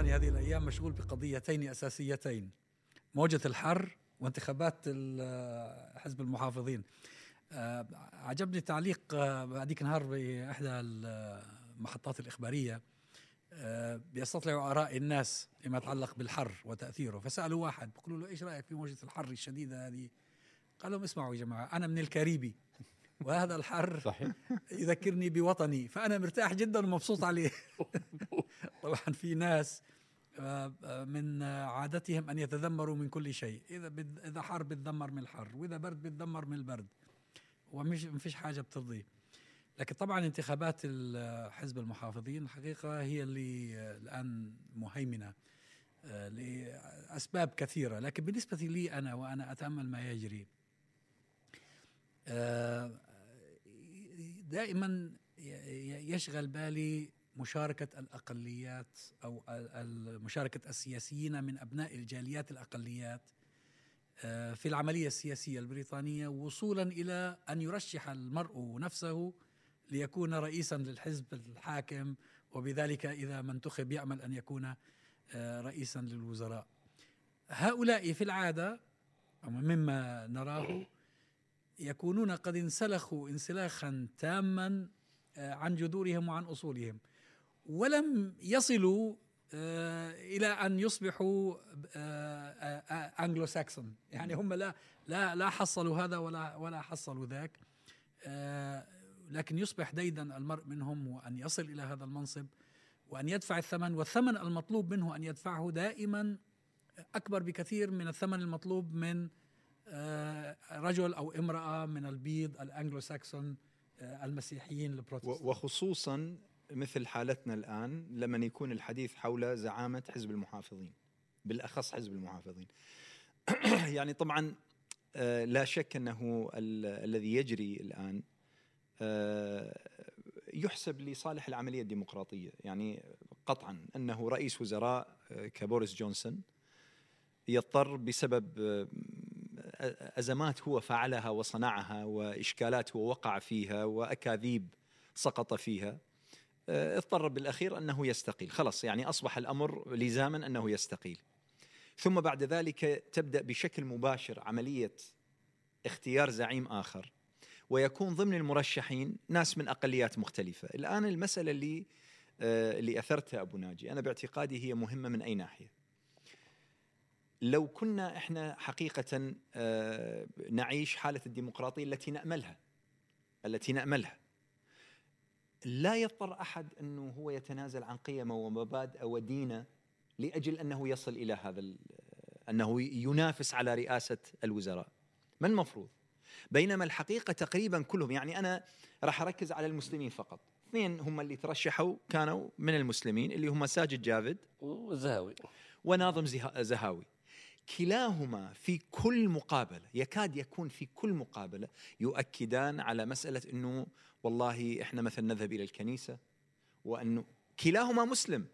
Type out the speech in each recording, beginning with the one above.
البريطاني هذه الأيام مشغول بقضيتين أساسيتين موجة الحر وانتخابات حزب المحافظين. آه، عجبني تعليق آه، هذيك النهار بإحدى المحطات الإخبارية آه، بيستطلعوا آراء الناس فيما يتعلق بالحر وتأثيره فسألوا واحد بيقولوا له إيش رأيك في موجة الحر الشديدة هذه؟ قال لهم اسمعوا يا جماعة أنا من الكاريبي. وهذا الحر صحيح. يذكرني بوطني فأنا مرتاح جدا ومبسوط عليه. طبعا في ناس آه، آه، من عادتهم أن يتذمروا من كل شيء. إذا بد- إذا حر بتذمر من الحر وإذا برد بتذمر من البرد ومش فيش حاجة بترضيه. لكن طبعا انتخابات حزب المحافظين الحقيقة هي اللي آه، الآن مهيمنة آه، لأسباب كثيرة. لكن بالنسبة لي أنا وأنا أتأمل ما يجري دائما يشغل بالي مشاركة الأقليات أو مشاركة السياسيين من أبناء الجاليات الأقليات آه، في العملية السياسية البريطانية وصولا إلى أن يرشح المرء نفسه ليكون رئيسا للحزب الحاكم وبذلك إذا ما انتخب يأمل أن يكون آه، رئيسا للوزراء. هؤلاء في العادة مما نراه يكونون قد انسلخوا انسلاخا تاما آه، عن جذورهم وعن أصولهم. ولم يصلوا آه، إلى أن يصبحوا انجلو ساكسون يعني هم لا لا لا حصلوا هذا ولا ولا حصلوا ذاك. آه، لكن يصبح ديدا المرء منهم وأن يصل إلى هذا المنصب وأن يدفع الثمن والثمن المطلوب منه أن يدفعه دائما أكبر بكثير من الثمن المطلوب من آه، رجل أو امرأة من البيض الانجلو ساكسون آه، المسيحيين البروتستانت وخصوصا مثل حالتنا الآن لما يكون الحديث حول زعامة حزب المحافظين بالأخص حزب المحافظين. يعني طبعا آه، لا شك أنه ال- الذي يجري الآن آه، يحسب لصالح العملية الديمقراطية. يعني قطعا أنه رئيس وزراء آه، كبوريس جونسون يضطر بسبب أزمات هو فعلها وصنعها وإشكالات هو وقع فيها وأكاذيب سقط فيها آه، اضطر بالأخير أنه يستقيل. خلاص يعني أصبح الأمر لزاما أنه يستقيل. ثم بعد ذلك تبدأ بشكل مباشر عملية اختيار زعيم آخر ويكون ضمن المرشحين ناس من أقليات مختلفة. الآن المسألة اللي آه، اللي أثرتها أبو ناجي أنا باعتقادي هي مهمة من أي ناحية. لو كنا إحنا حقيقة آه، نعيش حالة الديمقراطية التي نأملها التي نأملها. لا يضطر أحد أنه هو يتنازل عن قيمه ومبادئه ودينه لأجل أنه يصل إلى هذا ال- أنه ينافس على رئاسة الوزراء. ما المفروض؟ بينما الحقيقة تقريبا كلهم يعني أنا راح أركز على المسلمين فقط. اثنين هم اللي ترشحوا كانوا من المسلمين اللي هم ساجد جافد وزهاوي. وناظم زها- زهاوي. كلاهما في كل مقابلة يكاد يكون في كل مقابلة يؤكدان على مسألة إنه والله إحنا مثلا نذهب إلى الكنيسة وانه كلاهما مسلم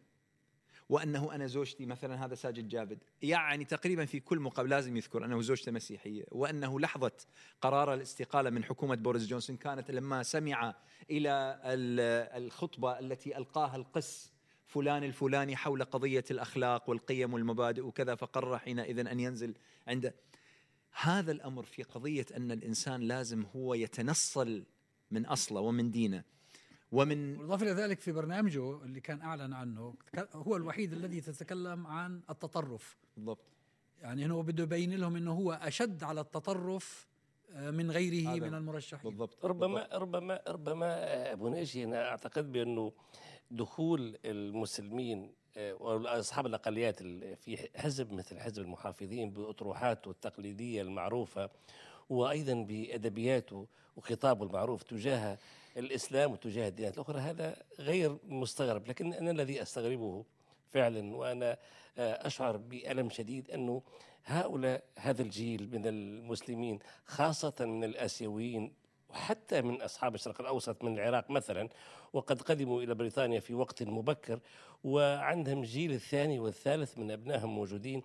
وأنه أنا زوجتي مثلا هذا ساجد جابد يعني تقريبا في كل مقابلة لازم يذكر أنه زوجته مسيحية وأنه لحظة قرار الاستقالة من حكومة بوريس جونسون كانت لما سمع إلى ال- الخطبة التي ألقاها القس فلان الفلاني حول قضية الأخلاق والقيم والمبادئ وكذا فقرر حينئذ أن ينزل عند هذا الأمر في قضية أن الإنسان لازم هو يتنصل من أصله ومن دينه ومن بالإضافة إلى ذلك في برنامجه اللي كان أعلن عنه هو الوحيد الذي تتكلم عن التطرف. بالضبط. يعني هو بده يبين لهم أنه هو أشد على التطرف آه، من غيره هذا من المرشحين. بالضبط. ربما ربما ربما أبو ناجي أنا أعتقد بأنه دخول المسلمين آه، واصحاب الأقليات ال- في حزب مثل حزب المحافظين باطروحاته التقليدية المعروفة وأيضا بأدبياته وخطابه المعروف تجاه الإسلام وتجاه الديانات الأخرى. هذا غير مستغرب لكن أنا الذي أستغربه فعلا وأنا آه، أشعر بألم شديد انه هؤلاء هذا الجيل من المسلمين خاصة من الآسيويين وحتى من أصحاب الشرق الأوسط من العراق مثلا وقد قدموا إلى بريطانيا في وقت مبكر وعندهم الجيل الثاني والثالث من أبنائهم موجودين.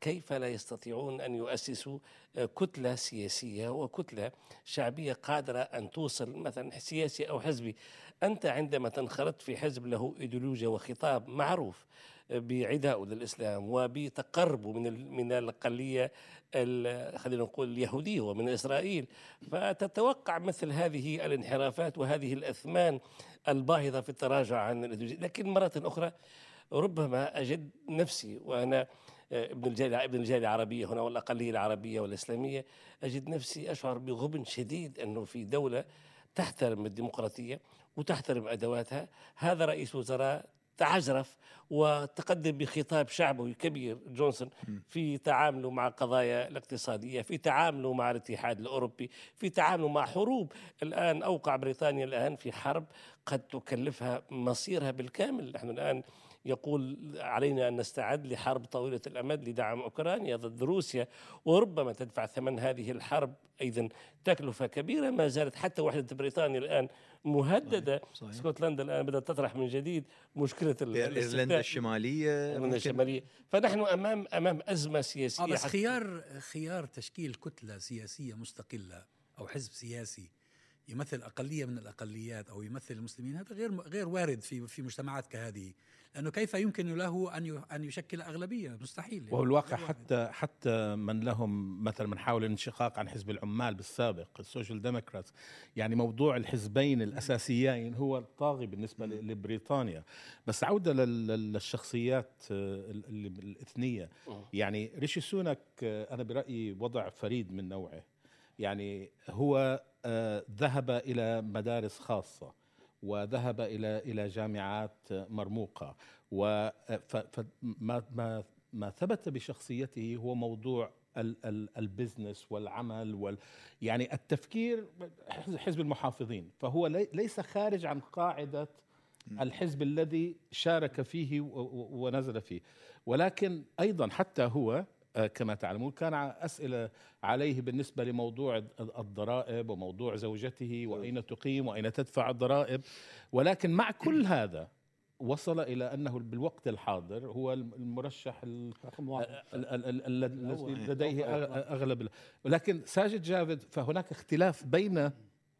كيف لا يستطيعون أن يؤسسوا آه، كتلة سياسية وكتلة شعبية قادرة أن توصل مثلا سياسي أو حزبي؟ أنت عندما تنخرط في حزب له إيديولوجيا وخطاب معروف بعدائه للإسلام وبتقربه من من الأقلية خلينا نقول اليهودية ومن إسرائيل. فتتوقع مثل هذه الانحرافات وهذه الأثمان الباهظة في التراجع عن لكن مرة أخرى ربما أجد نفسي وأنا آه، ابن الجالية ابن الجالية العربية هنا والأقلية العربية والإسلامية أجد نفسي أشعر بغبن شديد أنه في دولة تحترم الديمقراطية وتحترم أدواتها. هذا رئيس وزراء تعجرف وتقدم بخطاب شعبوي كبير جونسون في تعامله مع القضايا الاقتصادية في تعامله مع الاتحاد الأوروبي في تعامله مع حروب. الآن أوقع بريطانيا الآن في حرب قد تكلفها مصيرها بالكامل. نحن الآن يقول علينا أن نستعد لحرب طويلة الأمد لدعم أوكرانيا ضد روسيا وربما تدفع ثمن هذه الحرب أيضا تكلفة كبيرة ما زالت حتى وحدة بريطانيا الآن مهددة. صحيح. اسكتلندا الآن بدأت تطرح من جديد مشكلة إيرلندا الشمالية إيرلندا الشمالية. فنحن أمام أمام أزمة سياسية. بس خيار خيار تشكيل كتلة سياسية مستقلة أو حزب سياسي يمثل أقلية من الأقليات أو يمثل المسلمين هذا غير غير وارد في في مجتمعات كهذه. لأنه كيف يمكن له أن أن يشكل أغلبية؟ مستحيل وهو الواقع حتى حتى من لهم مثلا من حاول الانشقاق عن حزب العمال بالسابق ال social democrats يعني موضوع الحزبين الأساسيين هو الطاغي بالنسبة لبريطانيا. بس عودة للشخصيات آه، الإثنية. يعني ريشي سوناك آه، أنا برأيي وضع فريد من نوعه. يعني هو آه، ذهب إلى مدارس خاصة. وذهب إلى إلى جامعات مرموقة. وما ما ما ثبت بشخصيته هو موضوع البزنس والعمل وال يعني التفكير حزب المحافظين. فهو ليس خارج عن قاعدة الحزب الذي شارك فيه ونزل فيه. ولكن أيضا حتى هو كما تعلمون كان أسئلة عليه بالنسبة لموضوع الضرائب وموضوع زوجته وأين تقيم وأين تدفع الضرائب. ولكن مع كل هذا وصل إلى أنه بالوقت الحاضر هو المرشح الذي لديه أغلب ولكن ساجد جافد فهناك اختلاف بين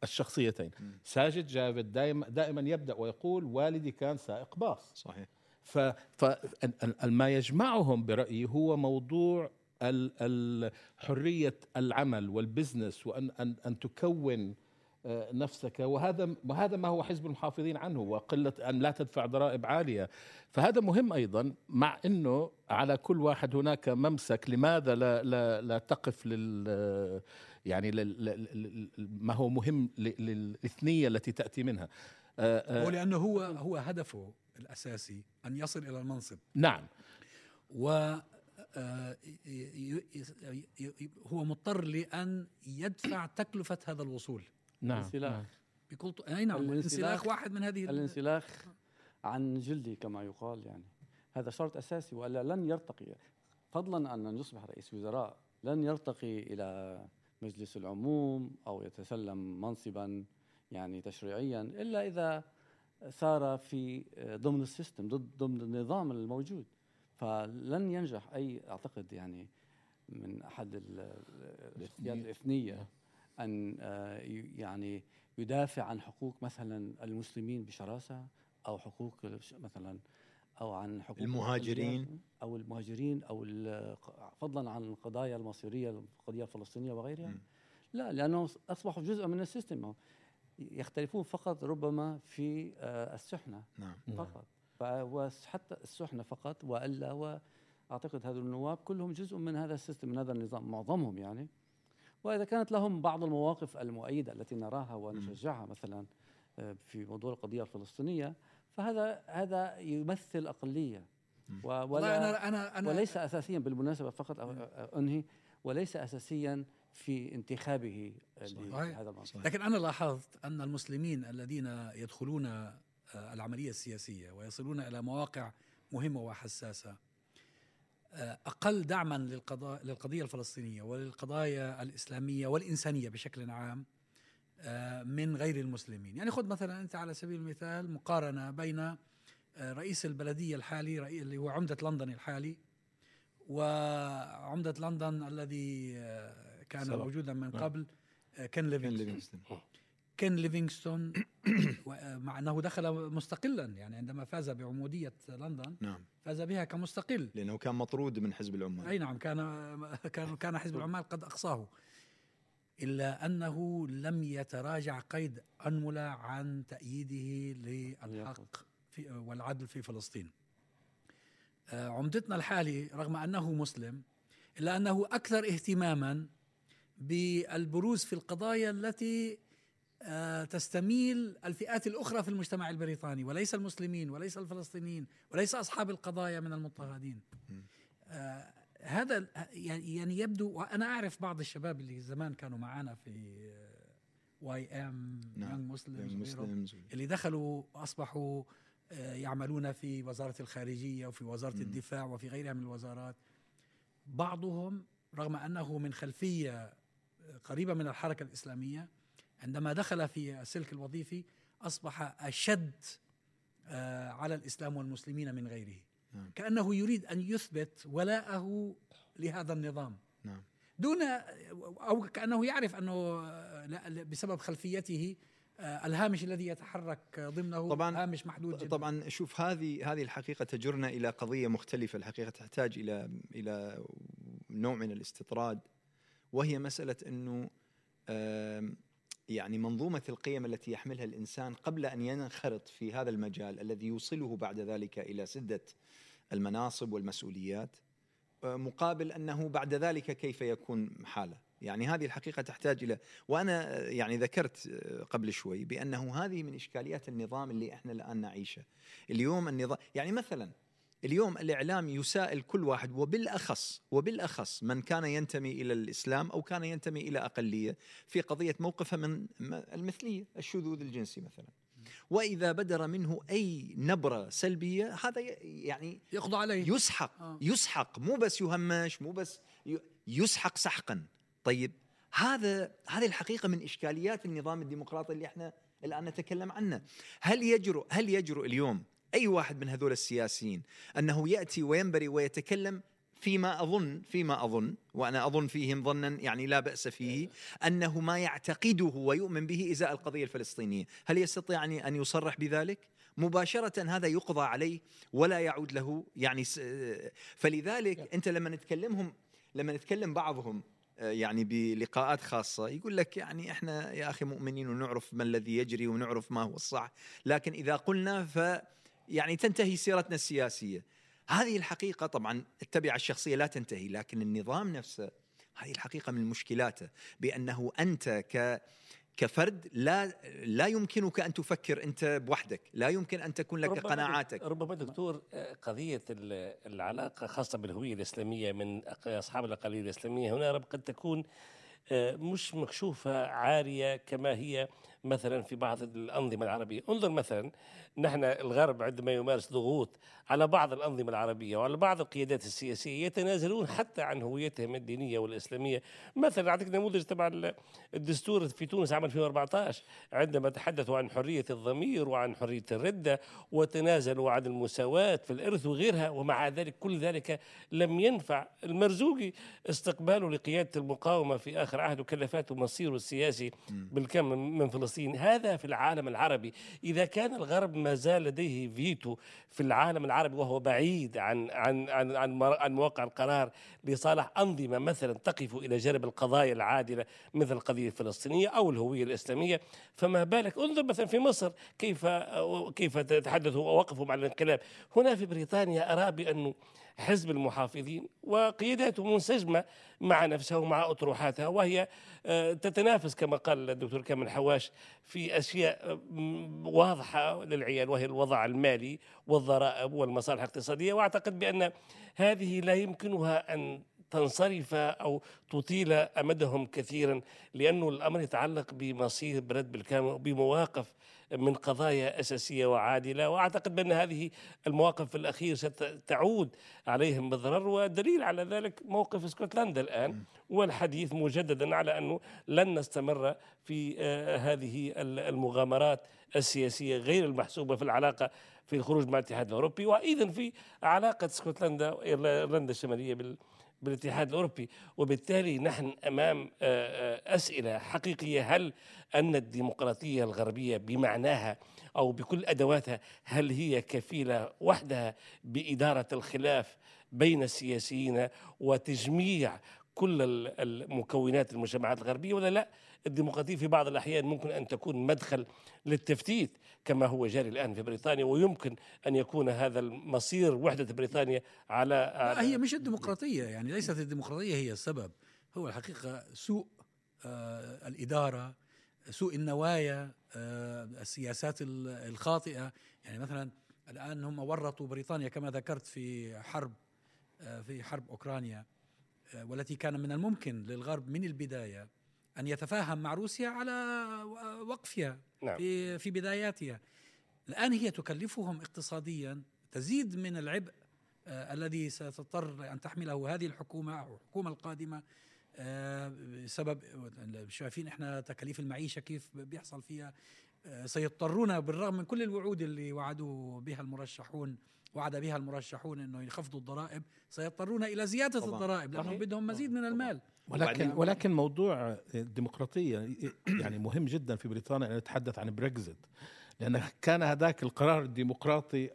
الشخصيتين. ساجد جافد دائما دائما يبدأ ويقول والدي كان سائق باص. صحيح. فما يجمعهم برأيي هو موضوع حرية العمل والبزنس وأن أن أن تكون آه، نفسك. وهذا وهذا ما هو حزب المحافظين عنه وقلة أن لا تدفع ضرائب عالية. فهذا مهم أيضا مع أنه على كل واحد هناك ممسك. لماذا لا, لا, لا تقف لل يعني لل ما هو مهم للإثنية التي تأتي منها؟ آه، آه، هو لأنه هو هو هدفه. الأساسي أن يصل إلى المنصب. نعم. و آه، هو مضطر لأن يدفع تكلفة هذا الوصول. نعم الانسلاخ. نعم. بكل أي نعم الانسلاخ واحد من هذه الانسلاخ عن جلدي كما يقال يعني. هذا شرط أساسي وإلا لن يرتقي. فضلا أن يصبح رئيس وزراء لن يرتقي إلى مجلس العموم أو يتسلم منصبا يعني تشريعيا إلا إذا سار في ضمن السيستم ضد ضمن النظام الموجود. فلن ينجح أي أعتقد يعني من أحد السياد الإثنية. أن آه، يعني يدافع عن حقوق مثلا المسلمين بشراسة أو حقوق مثلا أو عن حقوق المهاجرين. أو المهاجرين أو فضلا عن القضايا المصيرية القضية الفلسطينية وغيرها. م. لا لأنه أصبحوا جزءا من السيستم. يختلفون فقط ربما في آه، السحنة نعم. فقط. وحتى السحنة فقط وإلا وأعتقد هذول النواب كلهم جزء من هذا السيستم من هذا النظام معظمهم يعني. وإذا كانت لهم بعض المواقف المؤيدة التي نراها ونشجعها مثلا آه، في موضوع القضية الفلسطينية فهذا هذا يمثل أقلية. ولا أنا أنا أنا وليس اساسيا بالمناسبة فقط أنهي وليس اساسيا في انتخابه لهذا المنصب لكن أنا لاحظت أن المسلمين الذين يدخلون آه، العملية السياسية ويصلون إلى مواقع مهمة وحساسة آه، أقل دعما للقضاء للقضية الفلسطينية وللقضايا الإسلامية والإنسانية بشكل عام آه، من غير المسلمين. يعني خذ مثلا أنت على سبيل المثال مقارنة بين رئيس البلدية الحالي اللي هو عمدة لندن الحالي وعمدة لندن الذي كان سبق. موجودا من نعم. قبل آه، كين كان ليفينغستون. ليفينغستون. كين ليفينغستون آه، مع أنه دخل مستقلا يعني عندما فاز بعمودية لندن نعم. فاز بها كمستقل. لأنه كان مطرود من حزب العمال. أي نعم كان كان كان حزب العمال قد أقصاه. إلا أنه لم يتراجع قيد انمله عن تأييده للحق في والعدل في فلسطين. آه، عمدتنا الحالي رغم أنه مسلم إلا أنه أكثر اهتماما بالبروز في القضايا التي آه، تستميل الفئات الأخرى في المجتمع البريطاني وليس المسلمين وليس الفلسطينيين وليس أصحاب القضايا من المضطهدين. آه، هذا يعني يبدو وأنا أعرف بعض الشباب اللي زمان كانوا معنا في واي إم نعم. يونج مسلمز اللي دخلوا واصبحوا آه، يعملون في وزارة الخارجية وفي وزارة. الدفاع وفي غيرها من الوزارات بعضهم رغم أنه من خلفية قريبة من الحركة الإسلامية عندما دخل في السلك الوظيفي أصبح أشد آه، على الإسلام والمسلمين من غيره. نعم. كأنه يريد أن يثبت ولاءه لهذا النظام. نعم. دون أو كأنه يعرف أنه آه، بسبب خلفيته آه، الهامش الذي يتحرك ضمنه طبعاً- هامش محدود جدا. طبعا شوف هذه هذه الحقيقة تجرنا إلى قضية مختلفة. الحقيقة تحتاج إلى إلى نوع من الاستطراد. وهي مسألة إنه يعني منظومة القيم التي يحملها الإنسان قبل أن ينخرط في هذا المجال الذي يوصله بعد ذلك إلى سدة المناصب والمسؤوليات آه، مقابل أنه بعد ذلك كيف يكون حاله. يعني هذه الحقيقة تحتاج إلى وأنا آه، يعني ذكرت آه، قبل شوي بأنه هذه من إشكاليات النظام اللي إحنا الآن نعيشه. اليوم النظام يعني مثلا اليوم الإعلام يسائل كل واحد وبالأخص وبالأخص من كان ينتمي إلى الإسلام أو كان ينتمي إلى أقلية في قضية موقفه من المثلية الشذوذ الجنسي مثلا. وإذا بدر منه أي نبرة سلبية هذا يعني يقضى عليه. يسحق آه. يسحق مو بس يهمش مو بس يسحق سحقا. طيب هذا هذه الحقيقة من إشكاليات النظام الديمقراطي اللي إحنا الآن نتكلم عنه. هل يجرؤ هل يجرؤ اليوم أي واحد من هذول السياسيين أنه يأتي وينبري ويتكلم فيما أظن فيما أظن وأنا أظن فيهم ظنا يعني لا بأس فيه أنه ما يعتقده ويؤمن به إزاء القضية الفلسطينية، هل يستطيع أن يصرح بذلك؟ مباشرة هذا يقضى عليه ولا يعود له. يعني فلذلك أنت لما نتكلمهم لما نتكلم بعضهم آه، يعني بلقاءات خاصة يقول لك يعني إحنا يا أخي مؤمنين ونعرف ما الذي يجري ونعرف ما هو الصح، لكن إذا قلنا ف يعني تنتهي سيرتنا السياسية. هذه الحقيقة طبعا التبعة الشخصية لا تنتهي، لكن النظام نفسه هذه الحقيقة من مشكلاته بأنه أنت ك كفرد لا لا يمكنك أن تفكر أنت بوحدك، لا يمكن أن تكون لك ربما قناعاتك. ربما دكتور آه، قضية ال- العلاقة خاصة بالهوية الإسلامية من أصحاب الأقاليم الإسلامية هنا رب- قد تكون آه، مش مكشوفة عارية كما هي مثلا في بعض الأنظمة العربية انظر مثلا نحن الغرب عندما يمارس ضغوط على بعض الأنظمة العربية وعلى بعض القيادات السياسية يتنازلون حتى عن هويتهم الدينية والإسلامية. مثلا أعطيك نموذج تبع ال- الدستور في تونس عام 2014 عندما تحدثوا عن حرية الضمير وعن حرية الردة وتنازلوا عن المساواة في الإرث وغيرها ومع ذلك كل ذلك لم ينفع المرزوقي. استقباله لقيادة المقاومة في آخر عهد وكلفاته مصيره السياسي بالكم من فلسطين. هذا في العالم العربي. إذا كان الغرب ما زال لديه فيتو في العالم العربي وهو بعيد عن عن عن عن, عن مواقع القرار لصالح أنظمة مثلا تقف إلى جانب القضايا العادلة مثل القضية الفلسطينية أو الهوية الإسلامية. فما بالك انظر مثلا في مصر كيف كيف تحدثوا ووقفوا مع الانقلاب. هنا في بريطانيا أرى بأنه حزب المحافظين وقياداته منسجمة مع نفسها ومع أطروحاتها وهي آه، تتنافس كما قال الدكتور كامل حواش في أشياء آه، واضحة للعيان وهي الوضع المالي والضرائب والمصالح الاقتصادية. وأعتقد بأن هذه لا يمكنها أن تنصرف أو تطيل أمدهم كثيرا لأنه الأمر يتعلق بمصير بلد بالكامل وبمواقف من قضايا أساسية وعادلة وأعتقد بأن هذه المواقف في الأخير ستعود عليهم بالضرر ودليل على ذلك موقف اسكتلندا الآن والحديث مجددا على أنه لن نستمر في آه، هذه المغامرات السياسية غير المحسوبة في العلاقة في الخروج مع الاتحاد الأوروبي وأيضا في علاقة اسكتلندا وايرلندا الشمالية بال بالاتحاد الأوروبي وبالتالي نحن أمام آه، آه، أسئلة حقيقية هل أن الديمقراطية الغربية بمعناها أو بكل أدواتها هل هي كفيلة وحدها بإدارة الخلاف بين السياسيين وتجميع كل المكونات المجتمعات الغربية ولا لا؟ الديمقراطية في بعض الأحيان ممكن أن تكون مدخل للتفتيت كما هو جاري الآن في بريطانيا ويمكن أن يكون هذا المصير وحدة بريطانيا على, على هي مش الديمقراطية يعني ليست الديمقراطية هي السبب. هو الحقيقة سوء آه الإدارة سوء النوايا آه السياسات الخاطئة. يعني مثلا الآن هم ورطوا بريطانيا كما ذكرت في حرب آه في حرب أوكرانيا آه، والتي كان من الممكن للغرب من البداية. أن يتفاهم مع روسيا على وقفها نعم. في في بداياتها الآن هي تكلفهم اقتصاديا تزيد من العبء آه الذي ستضطر أن تحمله هذه الحكومة أو الحكومة القادمة آه بسبب شايفين إحنا تكاليف المعيشة كيف بيحصل فيها آه سيضطرون بالرغم من كل الوعود اللي وعدوا بها المرشحون وعد بها المرشحون إنه يخفضوا الضرائب سيضطرون إلى زيادة طبعا. الضرائب لأنهم بدهم مزيد من المال. ولكن ولكن موضوع الديمقراطيه يعني مهم جدا في بريطانيا أن نتحدث عن بريكزيت لأن كان هذاك القرار الديمقراطي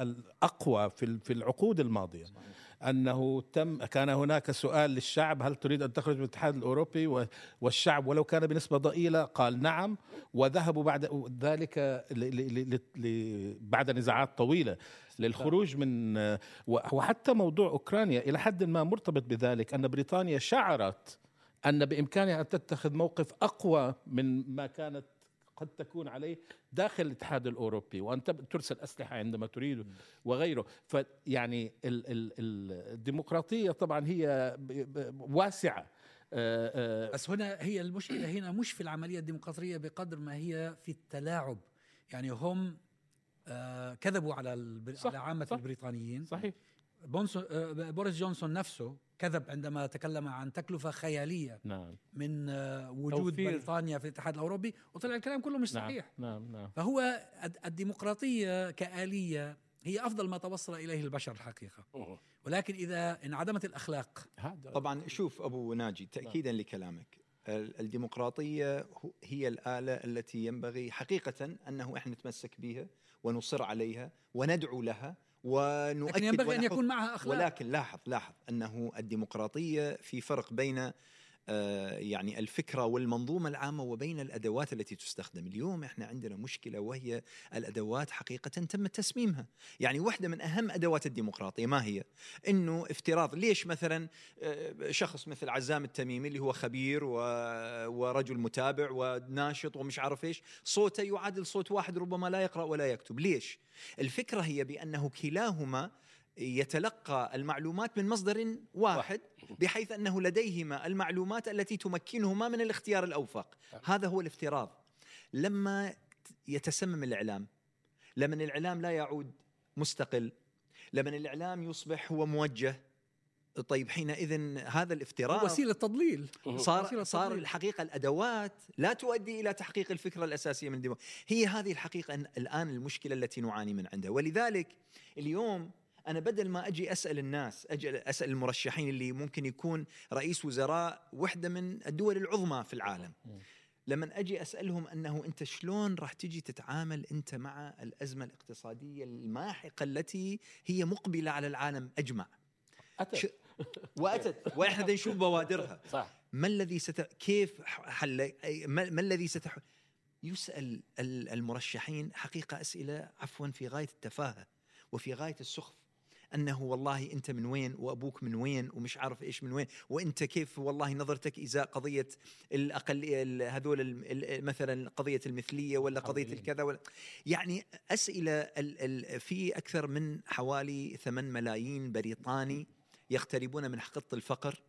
الأقوى في في العقود الماضية. أنه تم كان هناك سؤال للشعب هل تريد أن تخرج من الاتحاد الأوروبي؟ والشعب ولو كان بنسبة ضئيلة قال نعم وذهبوا بعد ذلك بعد نزاعات طويلة للخروج من وحتى موضوع أوكرانيا إلى حد ما مرتبط بذلك أن بريطانيا شعرت أن بإمكانها أن تتخذ موقف أقوى من ما كانت قد تكون عليه داخل الاتحاد الأوروبي وأن ترسل أسلحة عندما تريد وغيره. فيعني الديمقراطية طبعا هي واسعة. آه، آه، بس هنا هي المشكلة هنا مش في العملية الديمقراطية بقدر ما هي في التلاعب. يعني هم آه، كذبوا على على عامة البريطانيين. صحيح. بوريس جونسون نفسه كذب عندما تكلم عن تكلفة خيالية نعم. من وجود توفير. بريطانيا في الاتحاد الأوروبي وطلع الكلام كله مش نعم، صحيح نعم. نعم. فهو الديمقراطية كآلية هي أفضل ما توصل إليه البشر الحقيقة ولكن إذا انعدمت الأخلاق طبعا شوف أبو ناجي تاكيدا نعم. لكلامك الديمقراطية هي الآلة التي ينبغي حقيقه أنه إحنا نتمسك بها ونصر عليها وندعو لها ونؤكد لكن ينبغي أن يكون معها أخلاق. ولكن لاحظ لاحظ أنه الديمقراطية في فرق بين يعني الفكرة والمنظومة العامة وبين الأدوات التي تستخدم، اليوم إحنا عندنا مشكلة وهي الأدوات حقيقة تم تسميمها، يعني واحدة من أهم أدوات الديمقراطية ما هي؟ إنه افتراض ليش مثلا آه، شخص مثل عزام التميمي اللي هو خبير ورجل متابع وناشط ومش عارف إيش، صوته يعادل صوت واحد ربما لا يقرأ ولا يكتب، ليش؟ الفكرة هي بأنه كلاهما يتلقى المعلومات من مصدر واحد بحيث أنه لديهما المعلومات التي تمكنهما من الاختيار الأوفق. هذا هو الافتراض. لما يتسمم الإعلام لما الإعلام لا يعود مستقل لما الإعلام يصبح هو موجه طيب حينئذ هذا الافتراض وسيلة تضليل. صار وسيلة صار تضليل. الحقيقة الأدوات لا تؤدي إلى تحقيق الفكرة الأساسية من الديمقراطيه هي هذه الحقيقة الآن المشكلة التي نعاني من عندها. ولذلك اليوم أنا بدل ما أجي أسأل الناس أجي أسأل المرشحين اللي ممكن يكون رئيس وزراء وحدة من الدول العظمى في العالم. لما أجي أسألهم أنه أنت شلون راح تجي تتعامل أنت مع الأزمة الاقتصادية الماحقة التي هي مقبلة على العالم أجمع؟ أتت. ش... وأتت. وإحنا نشوف بوادرها. صح. ما الذي ست كيف حل ما, ما الذي ستح يسأل المرشحين حقيقة أسئلة عفوا في غاية التفاهة وفي غاية السخف. أنه والله أنت من وين وأبوك من وين ومش عارف إيش من وين وأنت كيف والله نظرتك ازاء قضية الأقل هذول مثلا قضية المثلية ولا قضية الكذا ولا يعني أسئلة في أكثر من حوالي 8 ملايين بريطاني يقتربون من خط الفقر.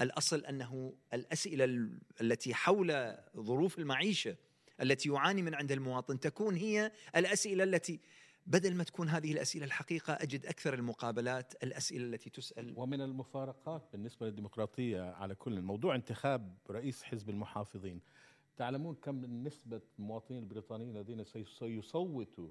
الأصل أنه الأسئلة ال- التي حول ظروف المعيشة التي يعاني من عند المواطن تكون هي الأسئلة التي بدل ما تكون هذه الأسئلة الحقيقة أجد أكثر المقابلات الأسئلة التي تسأل. ومن المفارقات بالنسبة للديمقراطية على كل موضوع انتخاب رئيس حزب المحافظين. تعلمون كم من نسبة المواطنين البريطانيين الذين سي- سيصوتوا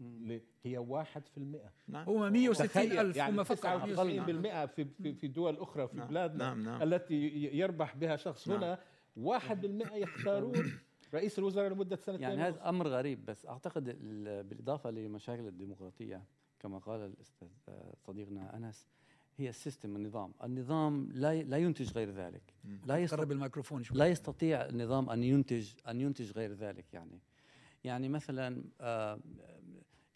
ل- هي واحد في المئة؟ نعم. هم 160 تخيل ألف يعني هم فقط. 99% في في في دول أخرى في نعم، بلادنا نعم، نعم. التي يربح بها شخص نعم. هنا واحد بالمئة يختارون رئيس الوزراء لمدة سنتين يعني. هذا أمر غريب بس أعتقد ال- بالإضافة لمشاكل الديمقراطية كما قال الأستاذ صديقنا أنس هي السيستم النظام، النظام لا لا ينتج غير ذلك، لا قرب يستطيع الميكروفون شوي. لا يستطيع النظام أن ينتج أن ينتج غير ذلك يعني. يعني مثلا آه،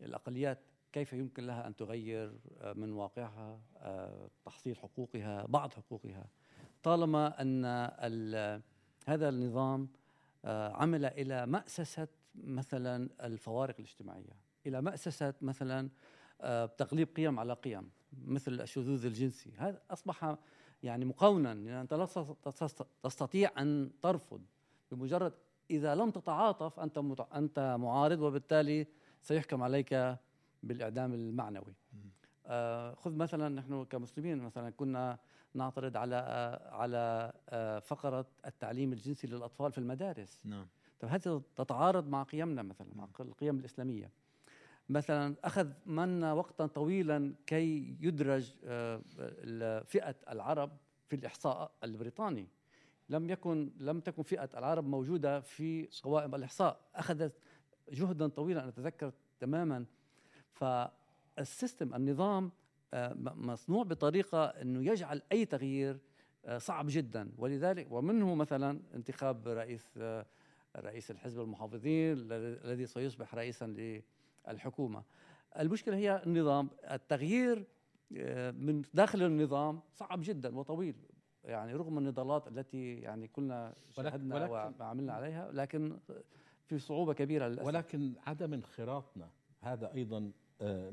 الأقليات كيف يمكن لها أن تغير آه، من واقعها آه، تحصيل حقوقها بعض حقوقها؟ طالما أن هذا النظام آه، عمل إلى مأسسة مثلا الفوارق الاجتماعية إلى مأسسة مثلا آه، تغليب قيم على قيم مثل الشذوذ الجنسي. هذا أصبح يعني مقونا يعني أنت لا تست- تستطيع أن ترفض بمجرد إذا لم تتعاطف أنت أنت معارض وبالتالي سيحكم عليك بالإعدام المعنوي. آه خذ مثلا نحن كمسلمين مثلا كنا نعترض على على آه فقرة التعليم الجنسي للأطفال في المدارس. نعم. طب هذه تتعارض مع قيمنا مثلا مع القيم الإسلامية؟ مثلا أخذ منا وقتا طويلا كي يدرج آه، فئة العرب في الإحصاء البريطاني. لم يكن لم تكن فئة العرب موجودة في قوائم الإحصاء. أخذت جهدا طويلا أنا أتذكر تماما. فالسيستم النظام مصنوع بطريقة أنه يجعل أي تغيير آه، صعب جدا. ولذلك ومنه مثلا انتخاب رئيس آه، رئيس الحزب المحافظين الذي سيصبح رئيسا للحكومة. المشكلة هي النظام، التغيير آه، من داخل النظام صعب جدا وطويل. يعني رغم النضالات التي يعني كنا ولكن- شاهدنا ولكن- وعملنا عليها لكن في صعوبة كبيرة للأسف. ولكن عدم انخراطنا هذا أيضا آه،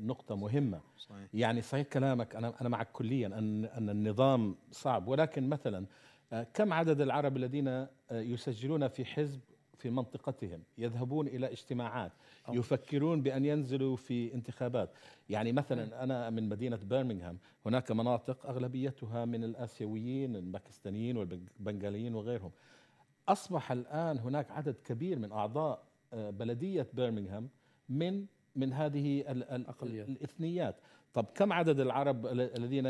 نقطة مهمة. صحيح. يعني صحيح كلامك أنا أنا معك كليا أن أن النظام صعب. ولكن مثلا آه، كم عدد العرب الذين آه، يسجلون في حزب في منطقتهم؟ يذهبون إلى اجتماعات أو. يفكرون بأن ينزلوا في انتخابات. يعني مثلا أنا من مدينة برمنغهام هناك مناطق أغلبيتها من الآسيويين الباكستانيين والبنغاليين وغيرهم. أصبح الآن هناك عدد كبير من أعضاء آه، بلدية برمنغهام من من هذه ال- ال- أقليات. الإثنيات. طب كم عدد العرب ال- الذين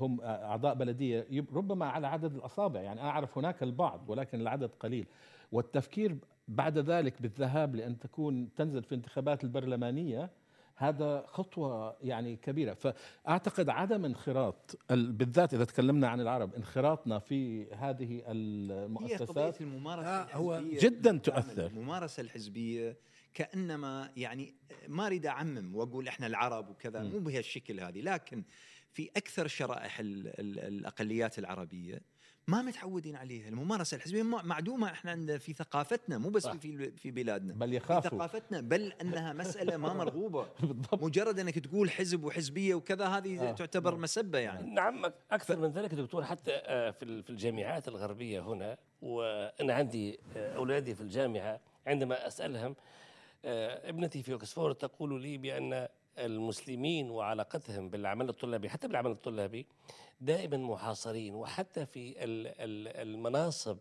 هم أعضاء بلدية؟ يب- ربما على عدد الأصابع. يعني أنا أعرف هناك البعض ولكن العدد قليل. والتفكير بعد ذلك بالذهاب لأن تكون تنزل في الانتخابات البرلمانية هذا خطوة يعني كبيرة فأعتقد عدم انخراط ال- بالذات إذا تكلمنا عن العرب انخراطنا في هذه هي قضيه المؤسسات الممارسة آه، هو الحزبية جداً. تؤثر. الممارسة الحزبية كأنما يعني ما أريد أعمم وأقول إحنا العرب وكذا. مو بهالشكل هذه لكن في أكثر شرائح ال ال الأقليات العربية ما متعودين عليها الممارسة الحزبية معدومة إحنا عند في ثقافتنا مو بس صح. في في بلادنا. بل في يخافوا ثقافتنا بل أنها مسألة ما مرغوبة. بالضبط. مجرد إنك تقول حزب وحزبية وكذا هذه آه. تعتبر مسبة يعني. نعم أكثر من ذلك دكتور حتى آه، في ال- في الجامعات الغربية هنا وأنا عندي آه، أولادي في الجامعة عندما أسألهم آه، ابنتي في اوكسفورد تقول لي بأن المسلمين وعلاقتهم بالعمل الطلابي حتى بالعمل الطلابي دائما محاصرين. وحتى في ال- ال- المناصب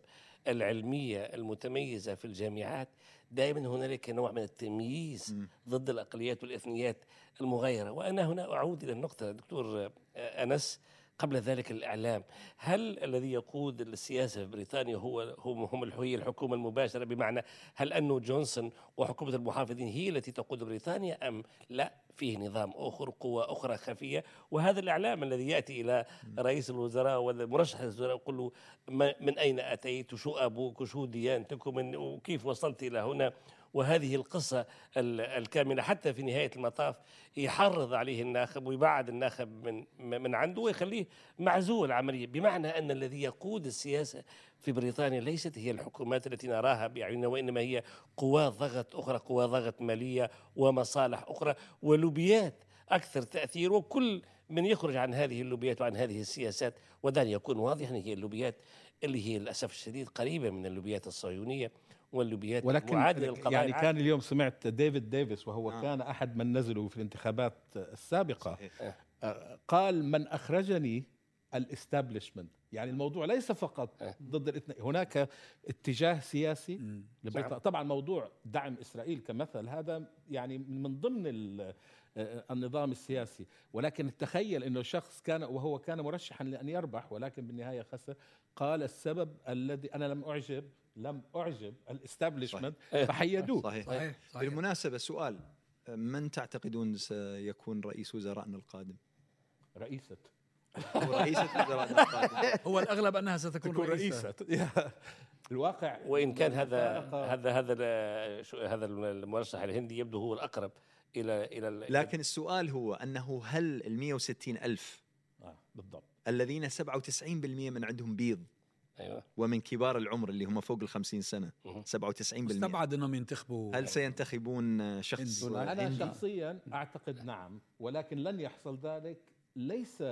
العلمية المتميزة في الجامعات دائما هنالك نوع من التمييز. ضد الأقليات والإثنيات المغايرة. وأنا هنا أعود إلى النقطة دكتور أنس قبل ذلك الإعلام. هل الذي يقود السياسة في بريطانيا هو هم هم هي الحكومة المباشرة؟ بمعنى هل انه جونسون وحكومة المحافظين هي التي تقود بريطانيا أم لا؟ فيه نظام أخر قوى أخرى خفية. وهذا الإعلام الذي يأتي إلى رئيس الوزراء ومرشح الوزراء يقول له من أين أتيت؟ شو أبوك وشو ديانتك ومن وكيف وصلت إلى هنا؟ وهذه القصة ال- الكاملة حتى في نهاية المطاف يحرض عليه الناخب ويبعد الناخب من من عنده ويخليه معزول عمليا. بمعنى أن الذي يقود السياسة في بريطانيا ليست هي الحكومات التي نراها بأعيننا وإنما هي قوى ضغط أخرى قوى ضغط مالية ومصالح أخرى ولوبيات أكثر تأثير. وكل من يخرج عن هذه اللوبيات وعن هذه السياسات ودعني يكون واضحا هي اللوبيات اللي هي للأسف الشديد قريبة من اللوبيات الصهيونية. واللوبيات ولكن للقضايا يعني. كان اليوم سمعت ديفيد ديفيس وهو آه. آه. كان أحد من نزلوا في الانتخابات السابقة صحيح. آه، قال من أخرجني ال establishment يعني الموضوع ليس فقط آه. ضد الاثنين هناك اتجاه سياسي. لبريطانيا نعم. طبعا موضوع دعم إسرائيل كمثل هذا يعني من ضمن ال- آه، النظام السياسي ولكن تخيل إنه شخص كان وهو كان مرشحا لأن يربح ولكن بالنهاية خسر قال السبب الذي أنا لم أعجب لم أعجب الاستابلشمنت فحيدوه. صحيح. صحيح صحيح. بالمناسبة سؤال من تعتقدون سيكون رئيس وزرائنا القادم؟ رئيسة. هو رئيسة وزرائنا القادم. هو الأغلب أنها ستكون تكون رئيسة, رئيسة. الواقع وإن كان هذا هذا هذا هذا المرشح الهندي يبدو هو الأقرب إلى إلى ال- لكن السؤال هو أنه هل ال 160 ألف آه بالضبط. الذين 97% من عندهم بيض أيوه ومن كبار العمر اللي هم فوق ال 50 سنة مهم. 97% مستبعد إنهم ينتخبوا هل سينتخبون شخص. أنا هندي؟ شخصيا أعتقد نعم ولكن لن يحصل ذلك ليس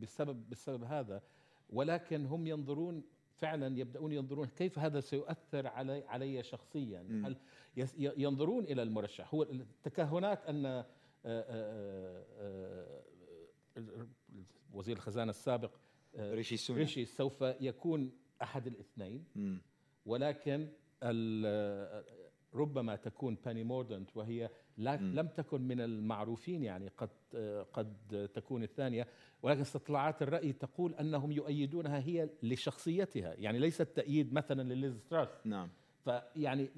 بسبب بسبب هذا ولكن هم ينظرون فعلا يبدأون ينظرون كيف هذا سيؤثر علي علي شخصيا. هل يس- ي- ينظرون إلى المرشح هو التكهنات أن آه، آه، آه، وزير الخزانة السابق ريشي سوناك ريشي سوف يكون أحد الاثنين. مم. ولكن ربما تكون بيني موردنت وهي لا. لم تكن من المعروفين يعني قد قد تكون الثانية. ولكن استطلاعات الرأي تقول أنهم يؤيدونها هي لشخصيتها. يعني ليس التأييد مثلا لليز تراس. نعم. فيعني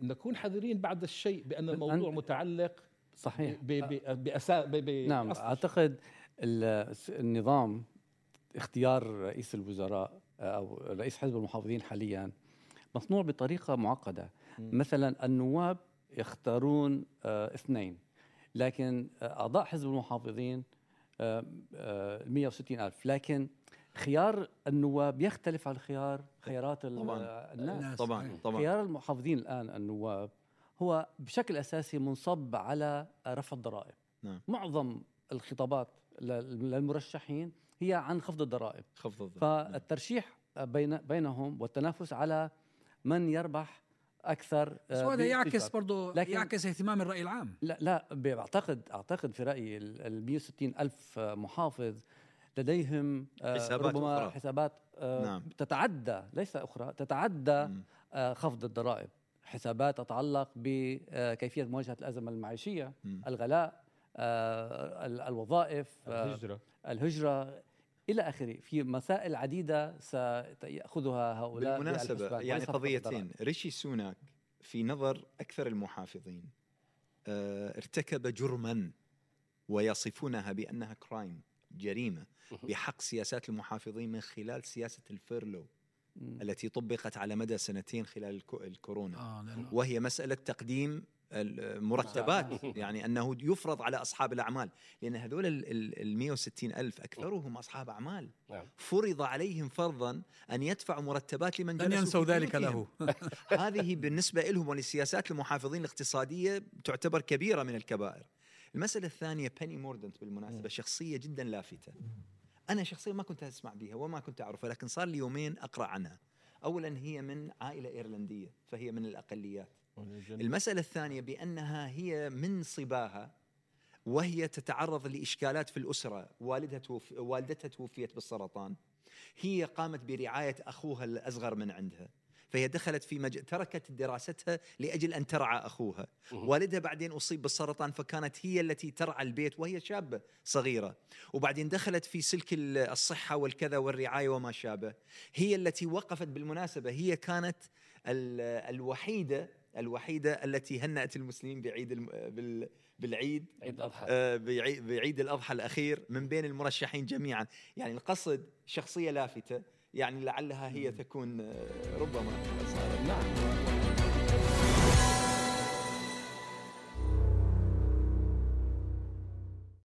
نكون حذرين بعد الشيء بأن الموضوع متعلق صحيح. بأسا نعم أعتقد ال- النظام اختيار رئيس الوزراء أو رئيس حزب المحافظين حاليا مصنوع بطريقة معقدة مم. مثلا النواب يختارون آه، اثنين لكن آه، أعضاء حزب المحافظين آه، آه، 160 ألف لكن خيار النواب يختلف عن خيار خيارات طبعاً. الناس. طبعا صحيح. طبعا خيار المحافظين الآن النواب هو بشكل أساسي منصب على رفع الضرائب نعم. معظم الخطابات لل- للمرشحين هي عن خفض الضرائب خفض الضغط. فالترشيح بين بينهم والتنافس على من يربح أكثر بس آه، هذا يعكس. برضه لكن- يعكس اهتمام الرأي العام لا لا بعتقد أعتقد في رأيي ال 160 ألف محافظ لديهم آه، حسابات ربما أخرى. حسابات آه، نعم. تتعدى ليس أخرى تتعدى. آه، خفض الضرائب حسابات تتعلق بكيفيه مواجهة الأزمة المعيشية مم. الغلاء ال- الوظائف الهجرة الهجرة إلى آخره. في مسائل عديدة سيأخذها هؤلاء بالحسبان، يعني قضيتين. ريشي سوناك في نظر أكثر المحافظين آه، ارتكب جرما ويصفونها بأنها crime جريمة بحق سياسات المحافظين من خلال سياسة ال furlough. التي طبقت على مدى سنتين خلال الكو- الكورونا. آه لأنه وهي مسألة تقديم المرتبات يعني أنه يفرض على أصحاب الأعمال. لأن هذول ال 160 ألف أكثرهم أصحاب أعمال. نعم. فرض عليهم فرضا أن يدفعوا مرتبات لمن لن جلسوا ينسوا في ذلك. له. هذه بالنسبة لهم ولسياسات المحافظين الاقتصادية تعتبر كبيرة من الكبائر. المسألة الثانية بيني موردنت بالمناسبة شخصية جدا لافتة. أنا شخصيا ما كنت أسمع بها وما كنت أعرفها لكن صار لي يومين أقرأ عنها. أولا هي من عائلة إيرلندية فهي من الأقليات. المسألة الثانية بأنها هي من صباها وهي تتعرض لإشكالات في الأسرة. والدها توف... والدتها توفيت بالسرطان. هي قامت برعاية أخوها الأصغر من عندها. فهي دخلت في مج... تركت دراستها لأجل أن ترعى أخوها. مهم. والدها بعدين أصيب بالسرطان فكانت هي التي ترعى البيت وهي شابة صغيرة. وبعدين دخلت في سلك ال- الصحة والكذا والرعاية وما شابه. هي التي وقفت بالمناسبة. هي كانت ال... الوحيدة الوحيدة التي هنأت المسلمين بعيد الم... بال... بالعيد عيد الأضحى. آه، بعي- بعيد الأضحى الأخير من بين المرشحين جميعا. يعني القصد شخصية لافتة يعني لعلها هي تكون آه، ربما. نعم.